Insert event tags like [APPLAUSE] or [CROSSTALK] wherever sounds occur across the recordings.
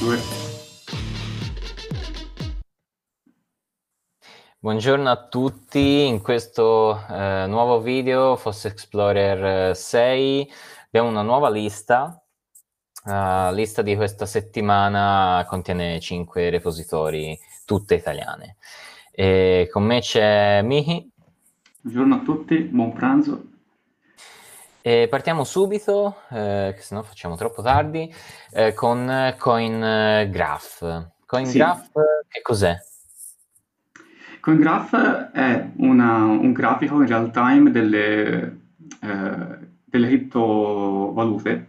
Due. Buongiorno a tutti, in questo eh, nuovo video FOSS Explorer 6 eh, abbiamo una nuova lista, la uh, lista di questa settimana contiene 5 repositori, tutte italiane. E con me c'è Mihi. Buongiorno a tutti, buon pranzo. E partiamo subito, eh, che se no facciamo troppo tardi, eh, con CoinGraph. CoinGraph sì. che cos'è? CoinGraph è una, un grafico in real time delle, eh, delle criptovalute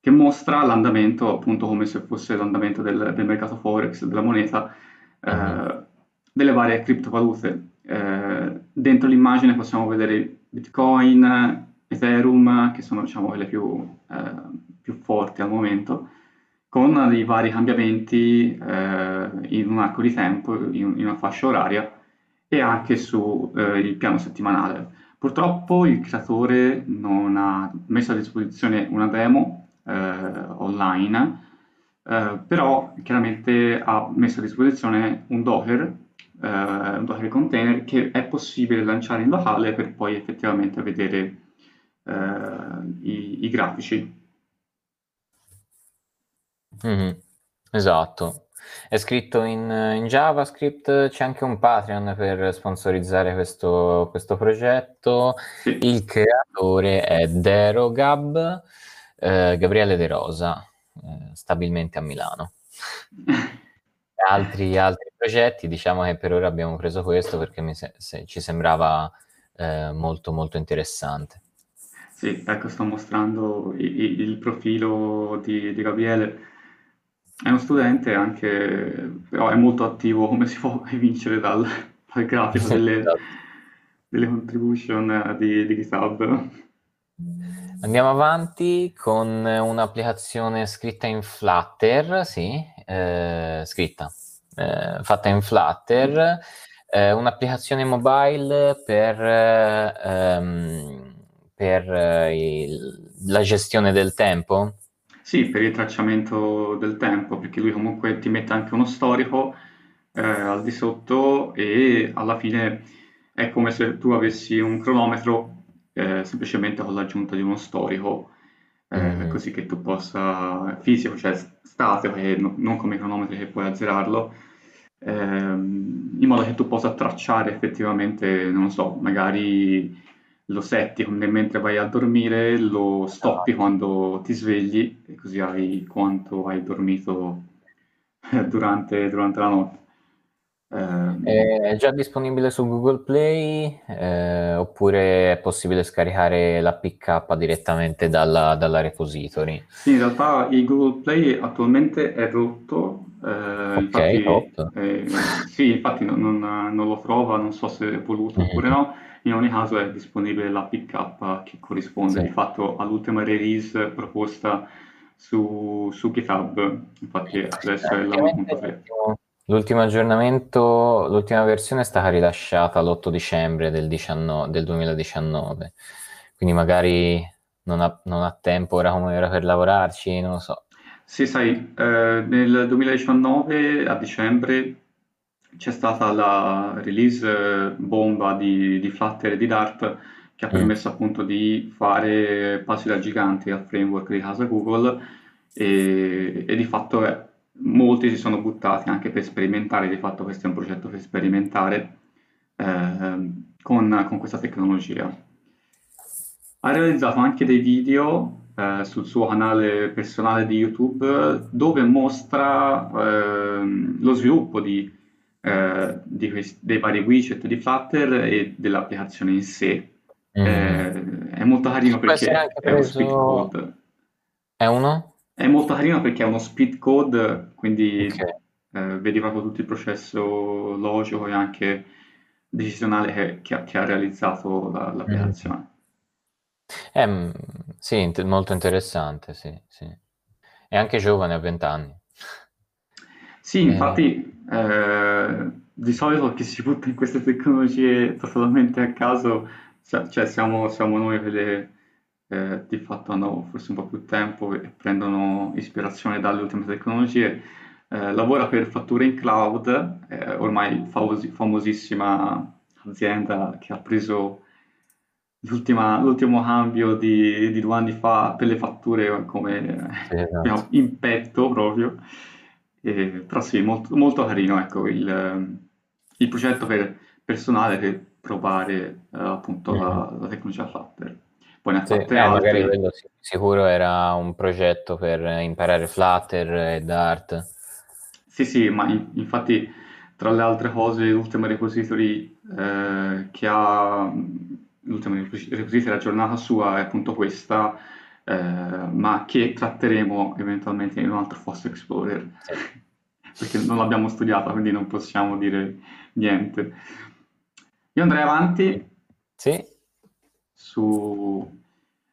che mostra l'andamento, appunto come se fosse l'andamento del, del mercato Forex, della moneta, uh-huh. delle varie criptovalute. Eh, dentro l'immagine possiamo vedere Bitcoin, Ethereum, che sono diciamo quelle più, eh, più forti al momento, con dei vari cambiamenti eh, in un arco di tempo, in, in, una fascia oraria e anche sul eh, piano settimanale. Purtroppo il creatore non ha messo a disposizione una demo eh, online, eh, però chiaramente ha messo a disposizione un Docker, eh, un Docker container che è possibile lanciare in locale per poi effettivamente vedere i, i grafici. Mm-hmm. Esatto. È scritto in, in, JavaScript, c'è anche un Patreon per sponsorizzare questo, questo progetto. Sì. Il creatore è Derogab, eh, Gabriele De Rosa, eh, stabilmente a Milano. [LAUGHS] altri, altri, progetti, diciamo che per ora abbiamo preso questo perché se, se, ci sembrava eh, molto molto interessante. Sì, ecco, sto mostrando il, il profilo di, di Gabriele è uno studente anche, però è molto attivo, come si può evincere dal, dal grafico [LAUGHS] delle, esatto. delle contribution di, di GitHub. Andiamo avanti con un'applicazione scritta in Flutter, sì, eh, scritta, eh, fatta in Flutter, eh, un'applicazione mobile per, ehm, per eh, il, la gestione del tempo. Sì, per il tracciamento del tempo, perché lui comunque ti mette anche uno storico eh, al di sotto e alla fine è come se tu avessi un cronometro eh, semplicemente con l'aggiunta di uno storico, eh, mm-hmm. così che tu possa, fisico, cioè statico, no, non come i cronometri che puoi azzerarlo, ehm, in modo che tu possa tracciare effettivamente, non so, magari lo setti mentre vai a dormire, lo stoppi quando ti svegli e così hai quanto hai dormito [LAUGHS] durante, durante la notte. Eh, è già disponibile su Google Play eh, oppure è possibile scaricare l'APK direttamente dalla, dalla repository? Sì, in realtà il Google Play attualmente è rotto. Eh, ok, infatti, eh, sì, infatti non, non, non, lo trova, non so se è voluto mm-hmm. oppure no in ogni caso è disponibile l'APK che corrisponde sì. di fatto all'ultima release proposta su, su GitHub, infatti adesso è la 1.3. L'ultimo aggiornamento, l'ultima versione è stata rilasciata l'8 dicembre del, 19, del 2019, quindi magari non ha, non ha, tempo ora come ora per lavorarci, non lo so. Sì, sai, eh, nel 2019 a dicembre c'è stata la release bomba di, di Flutter e di Dart che ha mm. permesso appunto di fare passi da giganti al framework di casa Google e, e di fatto eh, molti si sono buttati anche per sperimentare, di fatto questo è un progetto per sperimentare eh, con, con, questa tecnologia. Ha realizzato anche dei video eh, sul suo canale personale di YouTube dove mostra ehm, lo sviluppo di eh, questi, dei vari widget di Flutter e dell'applicazione in sé. Mm. Eh, è molto carino perché è preso... uno speed code. È uno? È molto carino perché è uno speed code, quindi okay. eh, vedi proprio tutto il processo logico e anche decisionale che, che, ha, che ha, realizzato la, l'applicazione. Mm. sì, molto interessante, sì, sì. È anche giovane, a 20 anni. Sì, eh. infatti eh, di solito chi si butta in queste tecnologie totalmente a caso, cioè siamo, siamo noi quelle eh, di fatto hanno forse un po' più tempo e prendono ispirazione dalle ultime tecnologie, eh, lavora per Fatture in Cloud, eh, ormai famosi- famosissima azienda che ha preso l'ultimo cambio di, di, due anni fa per le fatture come sì, esatto. in petto proprio. E, però sì, molto, molto carino ecco, il, il, progetto per personale per provare uh, appunto mm. la, la, tecnologia Flutter. Poi ne ha sì, fatte eh. Magari quello sicuro era un progetto per imparare Flutter e Dart. Sì, sì, ma in, infatti tra le altre cose l'ultimo repository eh, che ha l'ultima repository della giornata sua è appunto questa, eh, ma che tratteremo eventualmente in un altro Foss Explorer, [LAUGHS] perché non l'abbiamo studiata, quindi non possiamo dire niente. Io andrei avanti sì. Su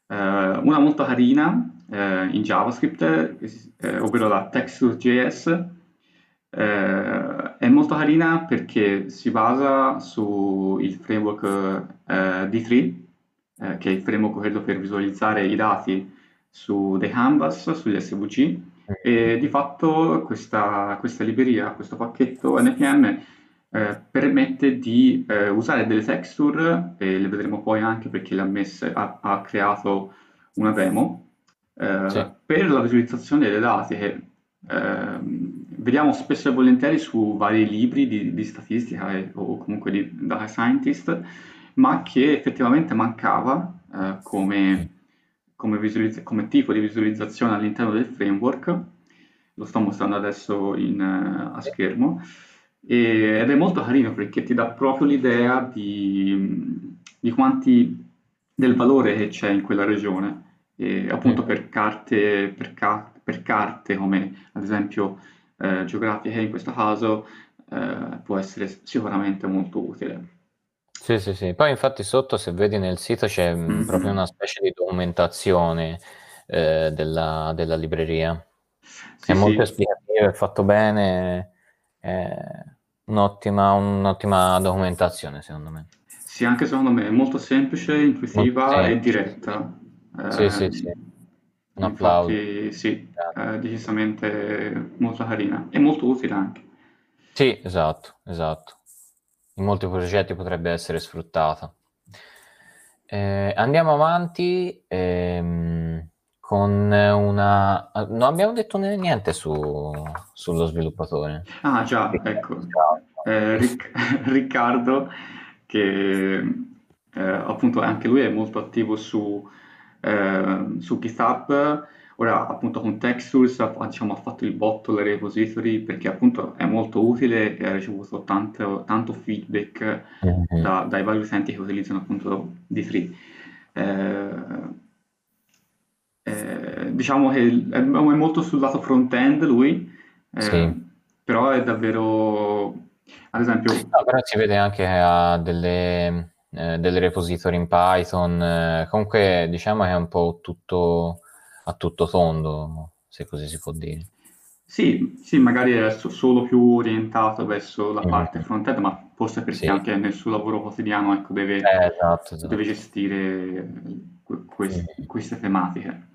eh, una molto carina eh, in JavaScript, eh, ovvero la Texture.js, eh, è molto carina perché si basa sul framework eh, D3, eh, che è il framework credo per visualizzare i dati su dei canvas, sugli SVG, e di fatto questa, questa libreria, questo pacchetto NPM eh, permette di eh, usare delle texture, e le vedremo poi anche perché le ha, messe, ha, ha creato una demo, eh, sì. per la visualizzazione dei dati che ehm, vediamo spesso e volentieri su vari libri di, di statistica e, o comunque di data scientist, ma che effettivamente mancava eh, come, come, visualizz- come, tipo di visualizzazione all'interno del framework. Lo sto mostrando adesso in, uh, a schermo. E, ed è molto carino perché ti dà proprio l'idea di, di quanti del valore che c'è in quella regione. E appunto per carte, per, ca- per carte come ad esempio eh, geografiche in questo caso eh, può essere sicuramente molto utile. Sì, sì, sì. Poi infatti sotto, se vedi nel sito, c'è mm-hmm. proprio una specie di documentazione eh, della, della, libreria. Sì, è molto esplicativo, è fatto bene, è un'ottima, un'ottima documentazione secondo me. Sì, anche secondo me è molto semplice, intuitiva e diretta. Sì, sì, sì. Un applauso. Infatti, sì, è decisamente molto carina e molto utile anche. Sì, esatto, esatto. In molti progetti potrebbe essere sfruttata. Eh, andiamo avanti ehm, con una... Non abbiamo detto niente su, sullo sviluppatore. Ah già, ecco. Eh, Ric- [LAUGHS] Riccardo, che eh, appunto anche lui è molto attivo su eh, su GitHub. Ora appunto con TechSource ha, diciamo, ha fatto il botto delle repository perché appunto è molto utile e ha ricevuto tanto, tanto feedback mm-hmm. da, dai vari utenti che utilizzano appunto D3. Eh, diciamo che è, è, molto sul lato front-end lui, eh, sì. però è davvero, ad esempio... No, però si vede anche che ha delle eh, delle repository in Python, eh, comunque diciamo che è un po' tutto a tutto tondo, se così si può dire. Sì, sì, magari è solo più orientato verso la mm. parte front-end, ma forse perché sì. anche nel suo lavoro quotidiano ecco, deve, eh, esatto, esatto. deve, gestire que- mm. queste tematiche.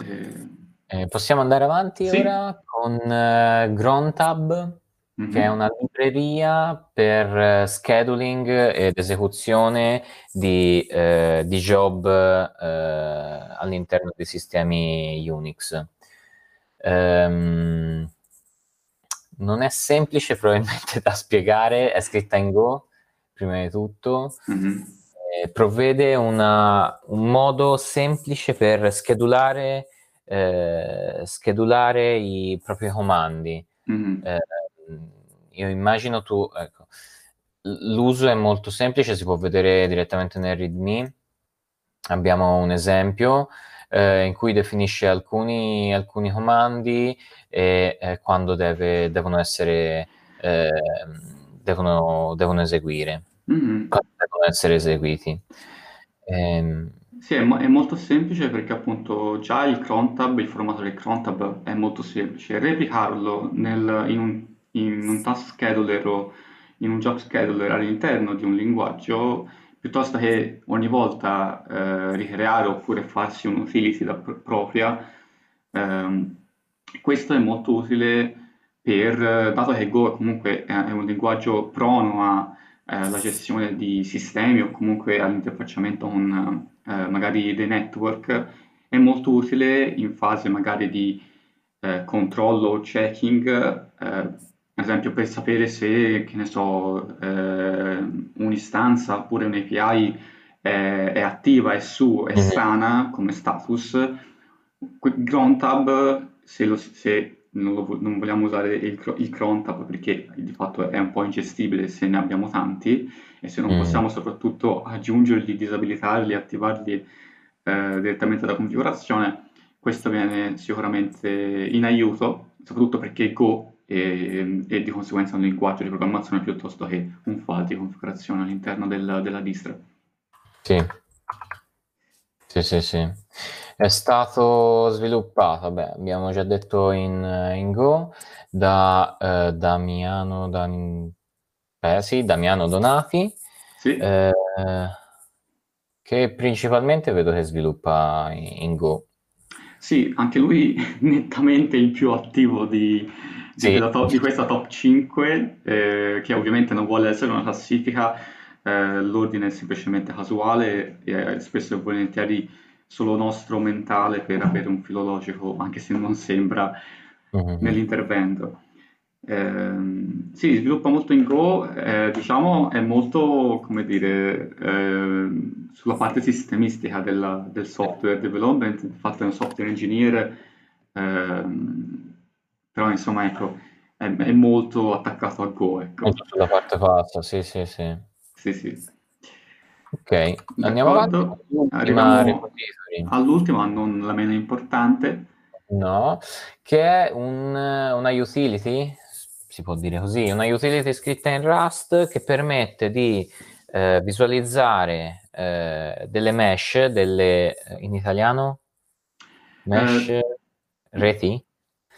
Eh, eh, possiamo andare avanti sì. ora con uh, Grontab mm-hmm. che è una libreria per eh, scheduling ed esecuzione di, eh, di job eh, all'interno dei sistemi Unix. Um, non è semplice probabilmente [LAUGHS] da spiegare, è scritta in Go, prima di tutto. Mm-hmm. Eh, provvede una, un modo semplice per schedulare, eh, schedulare i propri comandi. Mm-hmm. Eh, io immagino tu, ecco, l'uso è molto semplice, si può vedere direttamente nel README. Abbiamo un esempio eh, in cui definisce alcuni, alcuni comandi e eh, quando deve, devono essere, eh, devono, devono, eseguire, mm-hmm. quando devono essere eseguiti. Ehm, sì, è, mo- è, molto semplice perché appunto già il crontab, il formato del crontab è molto semplice. Replicarlo nel, in un in un task scheduler o in un job scheduler all'interno di un linguaggio piuttosto che ogni volta eh, ricreare oppure farsi un'utility da pr- propria, ehm, questo è molto utile per, dato che Go comunque è, è un linguaggio prono alla eh, gestione di sistemi o comunque all'interfacciamento con eh, magari dei network, è molto utile in fase magari di eh, controllo o checking, ad esempio per sapere se, che ne so, un'istanza oppure un'API è, è attiva, è su, è mm-hmm. sana come status. Grontab, se, lo, se non, lo, non, vogliamo usare il, il crontab perché di fatto è un po' ingestibile se ne abbiamo tanti e se non mm. possiamo soprattutto aggiungerli, disabilitarli, attivarli eh, direttamente da configurazione, questo viene sicuramente in aiuto, soprattutto perché Go è, è di conseguenza un linguaggio di programmazione piuttosto che un file di configurazione all'interno del, della distro. Sì. Sì, sì, sì. È stato sviluppato, beh, abbiamo già detto in, in Go, da eh, Damiano, Dan... eh, sì, Damiano Donati, sì. eh, che principalmente vedo che sviluppa in, in Go. Sì, anche lui [LAUGHS] nettamente il più attivo di, di, top, di questa top 5, eh, che ovviamente non vuole essere una classifica, eh, l'ordine è semplicemente casuale e spesso e volentieri solo nostro mentale per avere un filologico, anche se non sembra, mm-hmm. nell'intervento. Eh, sì, sviluppa molto in Go, eh, diciamo è molto, come dire, eh, sulla parte sistemistica della, del software development, infatti è un software engineer, ehm, però insomma ecco, è, è, molto attaccato a Go. Ecco. Molto sulla parte bassa, sì, sì, sì. Sì, sì. Ok, andiamo avanti. Arriviamo all'ultima, non la meno importante. No, che è un, una utility si può dire così, una utility scritta in Rust che permette di eh, visualizzare eh, delle mesh, delle, in italiano? Mesh eh, reti?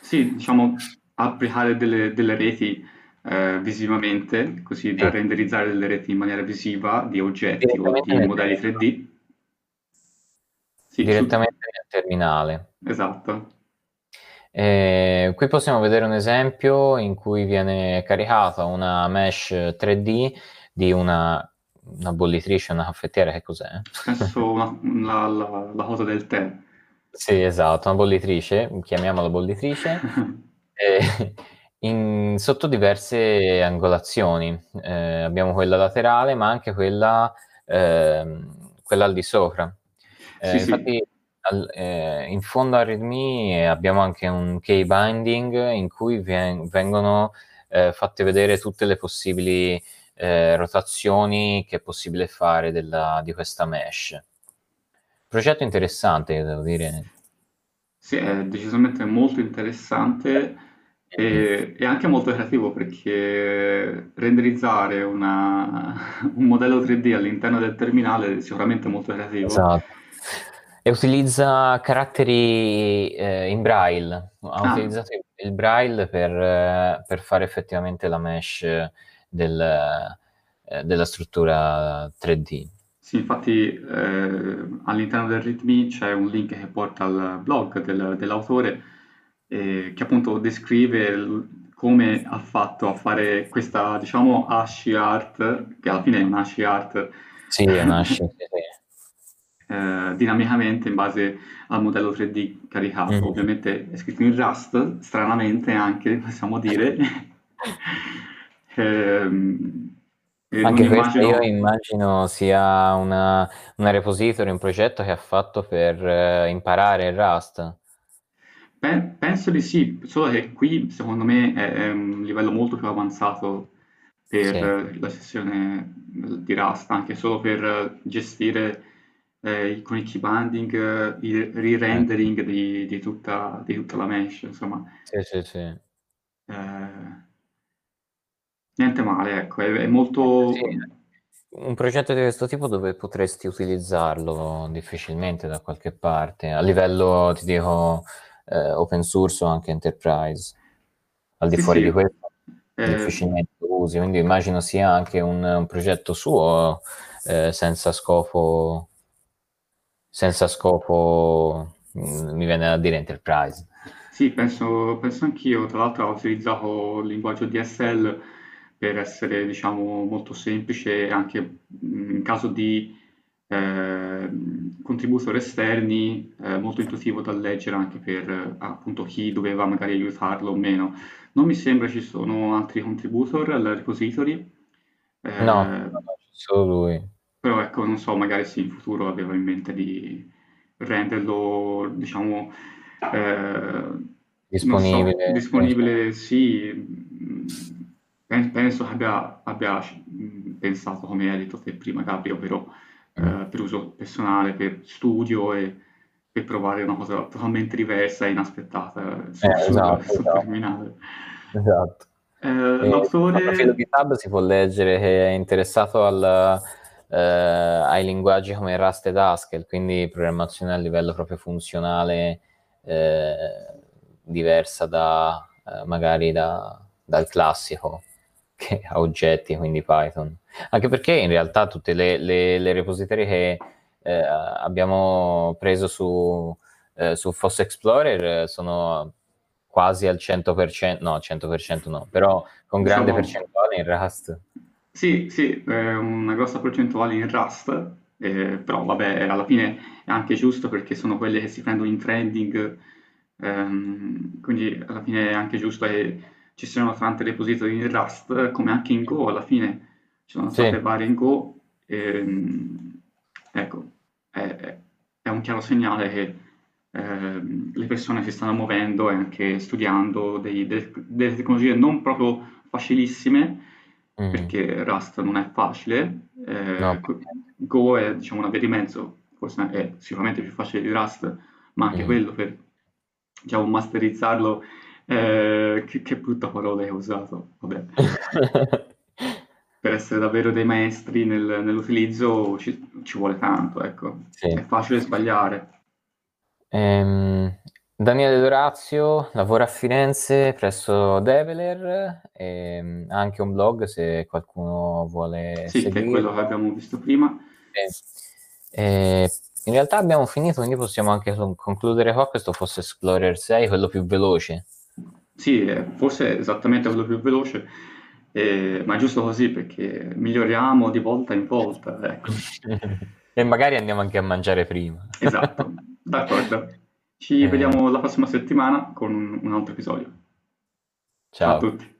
Sì, diciamo applicare delle, delle reti eh, visivamente, così da renderizzare delle reti in maniera visiva di oggetti o di modelli 3D. Sì, direttamente su... nel terminale. Esatto. Eh, qui possiamo vedere un esempio in cui viene caricata una mesh 3D di una, una bollitrice, una caffettiera, che cos'è? Penso una, la, la, la, cosa del tè. Sì, esatto, una bollitrice, chiamiamola bollitrice, [LAUGHS] eh, in, sotto diverse angolazioni. Eh, abbiamo quella laterale, ma anche quella, ehm, quella al di sopra. Sì, infatti, sì al, eh, in fondo a README abbiamo anche un key binding in cui vien- vengono eh, fatte vedere tutte le possibili eh, rotazioni che è possibile fare della, di questa mesh. Progetto interessante, devo dire. Sì, è decisamente molto interessante e, e anche molto creativo perché renderizzare una, [LAUGHS] un modello 3D all'interno del terminale è sicuramente molto creativo. Esatto e utilizza caratteri eh, in braille. Ha ah. utilizzato il braille per, eh, per, fare effettivamente la mesh del, eh, della struttura 3D. Sì, infatti eh, all'interno del README c'è un link che porta al blog del, dell'autore che appunto descrive l- come ha fatto a fare questa, diciamo, Ashi art, che alla fine è un Ashi art. Sì, è un Ashi, sì, sì [LAUGHS] eh, dinamicamente in base al modello 3D caricato. Mm. Ovviamente è scritto in Rust, stranamente anche, possiamo dire. [LAUGHS] ehm, anche questo immagino... io immagino sia una, una repository, un progetto che ha fatto per uh, imparare il Rust. Penso di sì, solo che qui secondo me è, è un livello molto più avanzato per sì. la sessione di Rust, anche solo per gestire eh, con i key banding, eh, il re-rendering di, di, tutta, di, tutta, la mesh, insomma. Sì, sì, sì. Eh, niente male, ecco, è, è molto... Un progetto di questo tipo dove potresti utilizzarlo difficilmente da qualche parte, a livello, ti dico, eh, open source o anche enterprise. Al di sì, fuori sì. di questo, eh, difficilmente lo usi, quindi immagino sia anche un, un progetto suo eh, senza scopo, senza scopo, mh, mi viene da dire enterprise. Sì, penso, penso anch'io. Tra l'altro ho utilizzato il linguaggio DSL per essere, diciamo, molto semplice anche in caso di eh, contributor esterni, eh, molto intuitivo da leggere anche per appunto chi doveva magari aiutarlo o meno. Non mi sembra ci sono altri contributor al repository. Eh, no, no, solo lui. Però ecco, non so, magari sì, in futuro avevo in mente di renderlo, diciamo, eh, disponibile. So, disponibile, sì. Penso che abbia, abbia pensato, come hai detto te prima, Gabriel, però eh, per uso personale, per studio e per provare una cosa totalmente diversa e inaspettata eh, sul, esatto, sul esatto. terminale. Esatto. Eh, l'autore... Il profilo GitHub si può leggere che è interessato al, eh, ai linguaggi come Rust ed Haskell, quindi programmazione a livello proprio funzionale eh, diversa da eh, magari da, dal classico che ha oggetti, quindi Python. Anche perché in realtà tutte le, le, le repository che eh, abbiamo preso su, eh, su Foss Explorer sono quasi al 100%, no, 100% no, però con grande diciamo, percentuale in Rust. Sì, sì, eh, una grossa percentuale in Rust, eh, però vabbè, alla fine è anche giusto perché sono quelle che si prendono in trending, ehm, quindi alla fine è anche giusto che ci siano tante repository in Rust, come anche in Go, alla fine ci sono state sì. varie in Go, ehm, ecco, è, è, un chiaro segnale che eh, le persone si stanno muovendo e anche studiando dei, delle, delle, tecnologie non proprio facilissime, mm. perché Rust non è facile, eh, no. Go è diciamo una via di mezzo, forse è sicuramente più facile di Rust, ma anche mm. quello per diciamo, masterizzarlo eh, che, che, brutta parola hai usato, vabbè. [LAUGHS] per essere davvero dei maestri nel, nell'utilizzo ci, ci, vuole tanto, ecco. Sì. È facile sbagliare. Ehm, Daniele Dorazio lavora a Firenze presso Develer e ha anche un blog se qualcuno vuole sì, seguire. che è quello che abbiamo visto prima. Sì. E in realtà abbiamo finito, quindi possiamo anche concludere qua. Questo fosse Explorer 6, quello più veloce. Sì, eh, forse è esattamente quello più veloce, eh, ma è giusto così perché miglioriamo di volta in volta. Ecco. [LAUGHS] e magari andiamo anche a mangiare prima. esatto, [LAUGHS] d'accordo. Ci eh... vediamo la prossima settimana con un altro episodio. Ciao. Ciao a tutti.